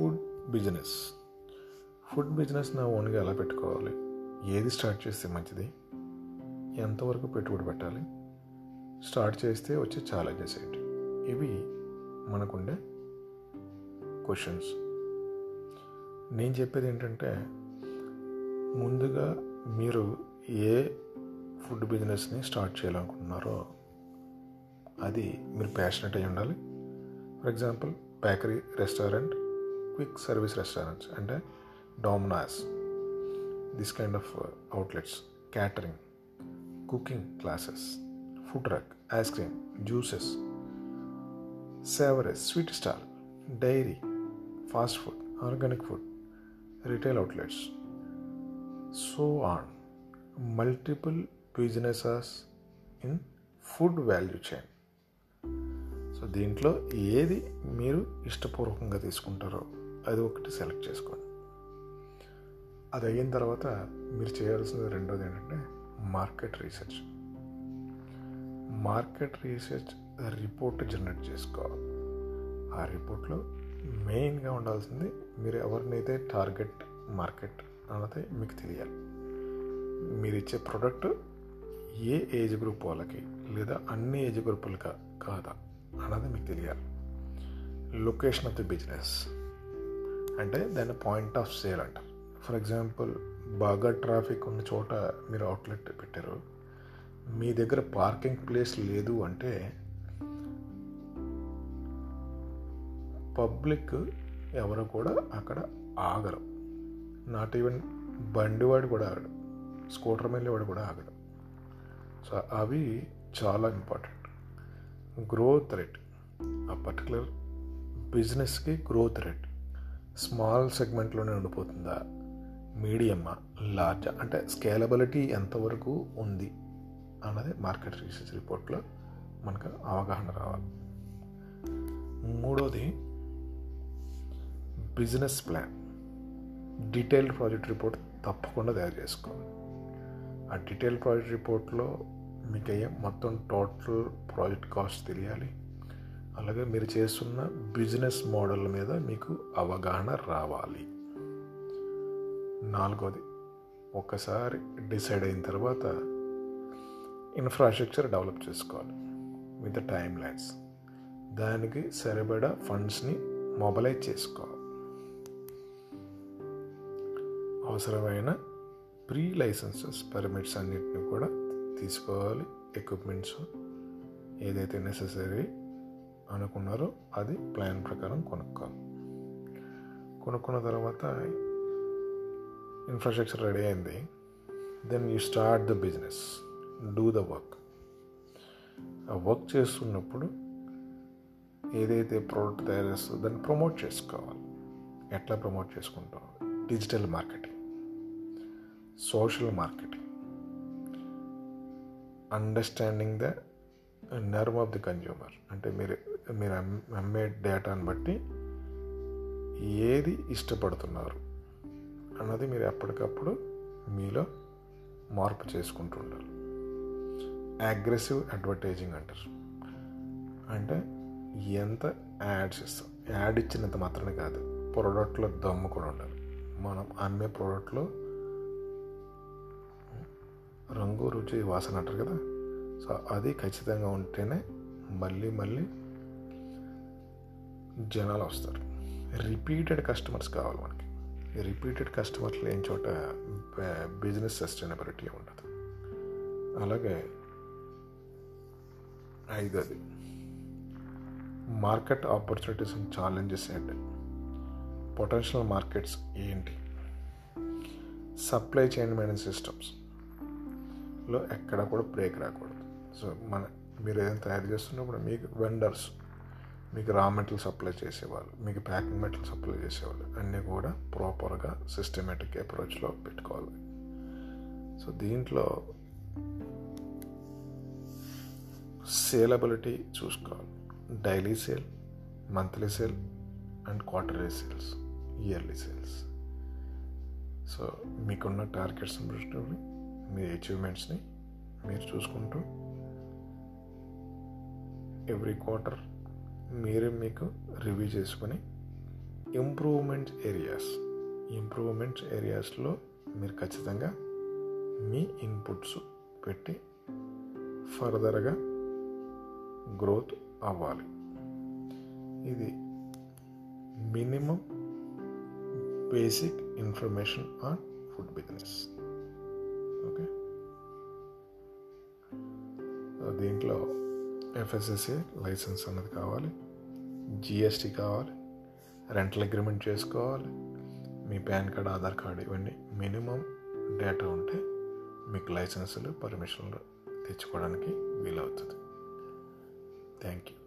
Food business. Food business నా ఓన్గా ఎలా పెట్టుకోవాలి? ఏది స్టార్ట్ చేస్తే మంచిది? ఎంతవరకు పెట్టుబడి పెట్టాలి? స్టార్ట్ చేస్తే వచ్చే ఛాలెంజెస్ ఏంటి? ఇవి మనకుండే క్వశ్చన్స్ నేను చెప్పేది ఏంటంటే ముందుగా మీరు ఏ ఫుడ్ బిజినెస్ని స్టార్ట్ చేయాలనుకుంటున్నారో అది మీరు ప్యాషనెట్ అయి ఉండాలి. For example bakery restaurant quick service restaurants అంటే Domino's this kind of outlets catering cooking classes food truck ice cream juices savouries sweet stall dairy fast food organic food retail outlets so on multiple businesses in food value chain so దీంట్లో ఏది మీరు ఇష్టపూర్వకంగా తీసుకుంటారో అది ఒకటి select చేసుకోండి అది అయిన తర్వాత మీరు చేయాల్సింది రెండోది ఏంటంటే market research. Market research report generate చేసుకోవాలి. ఆ రిపోర్ట్లో మెయిన్గా ఉండాల్సింది మీరు ఎవరినైతే టార్గెట్ మార్కెట్ అన్నది మీకు తెలియాలి. మీరు ఇచ్చే ప్రోడక్ట్ ఏ ఏజ్ గ్రూప్ వాళ్ళకి లేదా అన్ని ఏజ్ గ్రూపులకా కాదా అన్నది మీకు తెలియాలి. Location of the business. అంటే దాన్ని పాయింట్ ఆఫ్ సేల్ అంటారు ఫర్ ఎగ్జాంపుల్ బాగా ట్రాఫిక్ ఉన్న చోట మీరు అవుట్లెట్ పెట్టారు. మీ దగ్గర పార్కింగ్ ప్లేస్ లేదు అంటే పబ్లిక్ ఎవరు కూడా అక్కడ ఆగరు. నాట్ ఈవెన్ బండివాడు కూడా ఆగడు. స్కూటర్ వెళ్ళేవాడు కూడా ఆగడు. సో అవి చాలా ఇంపార్టెంట్ గ్రోత్ రేట్ ఆ పర్టికులర్ బిజినెస్కి గ్రోత్ రేట్ స్మాల్ సెగ్మెంట్లోనే ఉండిపోతుందా? మీడియమా? లార్జా? అంటే స్కేలబిలిటీ ఎంతవరకు ఉంది? అన్నది మార్కెట్ రీసెర్చ్ రిపోర్ట్లో మనకు అవగాహన రావాలి. మూడోది business plan. Detailed project report తప్పకుండా తయారు చేసుకోవాలి. ఆ డీటెయిల్ ప్రాజెక్ట్ రిపోర్ట్లో మీకు అయ్యే మొత్తం టోటల్ ప్రాజెక్ట్ కాస్ట్ తెలియాలి. అలాగే మీరు చేస్తున్న బిజినెస్ మోడల్ మీద మీకు అవగాహన రావాలి. నాలుగోది ఒక్కసారి డిసైడ్ అయిన తర్వాత ఇన్ఫ్రాస్ట్రక్చర్ డెవలప్ చేసుకోవాలి. విత్ టైం లైన్స్ దానికి సరిపడా ఫండ్స్ని మొబలైజ్ చేసుకోవాలి. అవసరమైన ప్రీ లైసెన్సెస్ పర్మిట్స్ అన్నిటిని కూడా తీసుకోవాలి. ఎక్విప్మెంట్స్ ఏదైతే నెససరీ అనుకున్నారో అది ప్లాన్ ప్రకారం కొనుక్కోవాలి. కొనుక్కున్న తర్వాత ఇన్ఫ్రాస్ట్రక్చర్ రెడీ అయింది. Then you start the business do the work ఆ వర్క్ చేస్తున్నప్పుడు ఏదైతే ప్రోడక్ట్ తయారు చేస్తుందో దాన్ని ప్రమోట్ చేసుకోవాలి. ఎట్లా ప్రమోట్ చేసుకుంటాం? Digital marketing social marketing understanding the norm of the consumer అంటే మీరు మీరు అమ్మే డేటాను బట్టి ఏది ఇష్టపడుతున్నారు అన్నది మీరు ఎప్పటికప్పుడు మీలో మార్పు చేసుకుంటూ ఉండాలి. అగ్రెసివ్ అడ్వర్టైజింగ్ అంటారు. అంటే ఎంత యాడ్స్ ఇస్తాం? యాడ్ ఇచ్చినంత మాత్రమే కాదు ప్రోడక్ట్లో దమ్ము కూడా ఉండాలి. మనం అమ్మే ప్రోడక్ట్లో రంగు రుచి వాసన అంటారు కదా? సో అది ఖచ్చితంగా ఉంటేనే మళ్ళీ మళ్ళీ జనాలు వస్తారు. రిపీటెడ్ కస్టమర్స్ కావాలి మనకి. రిపీటెడ్ కస్టమర్స్ లేని చోట బిజినెస్ సస్టైనబిలిటీ ఉండదు. అలాగే ఐదోది మార్కెట్ ఆపర్చునిటీస్ అండ్ ఛాలెంజెస్ ఏంటి? పొటెన్షియల్ మార్కెట్స్ ఏంటి? సప్లై చైన్ మేనేజ్ సిస్టమ్స్లో ఎక్కడ కూడా బ్రేక్ రాకూడదు. సో మన మీరు ఏదైనా తయారు చేస్తున్నప్పుడు మీకు వెండర్స్ మీకు రా మెటీరియల్ సప్లై చేసేవాళ్ళు మీకు ప్యాకింగ్ మెటీరియల్ సప్లై చేసేవాళ్ళు అన్నీ కూడా ప్రాపర్గా సిస్టమేటిక్ అప్రోచ్లో పెట్టుకోవాలి. సో దీంట్లో సేలబిలిటీ చూసుకోవాలి. Daily sale monthly sale and quarterly sales yearly sales so మీకున్న టార్గెట్స్ మీ అచీవ్మెంట్స్ని మీరు చూసుకుంటూ ఎవ్రీ క్వార్టర్ మీరే మీకు రివ్యూ చేసుకొని ఇంప్రూవ్మెంట్ ఏరియాస్ ఇంప్రూవ్మెంట్ ఏరియాస్లో మీరు ఖచ్చితంగా మీ ఇన్పుట్స్ పెట్టి ఫర్దర్గా గ్రోత్ అవ్వాలి. ఇది minimum basic information on food business okay దీంట్లో ఎఫ్ఎస్ఎస్ఏ లైసెన్స్ అన్నది కావాలి. జిఎస్టీ కావాలి. రెంటల్ అగ్రిమెంట్ చేసుకోవాలి. మీ పాన్ కార్డ్ ఆధార్ కార్డు ఇవన్నీ మినిమం డేటా ఉంటే మీకు లైసెన్సులు పర్మిషన్లు తెచ్చుకోవడానికి వీలవుతుంది. Thank you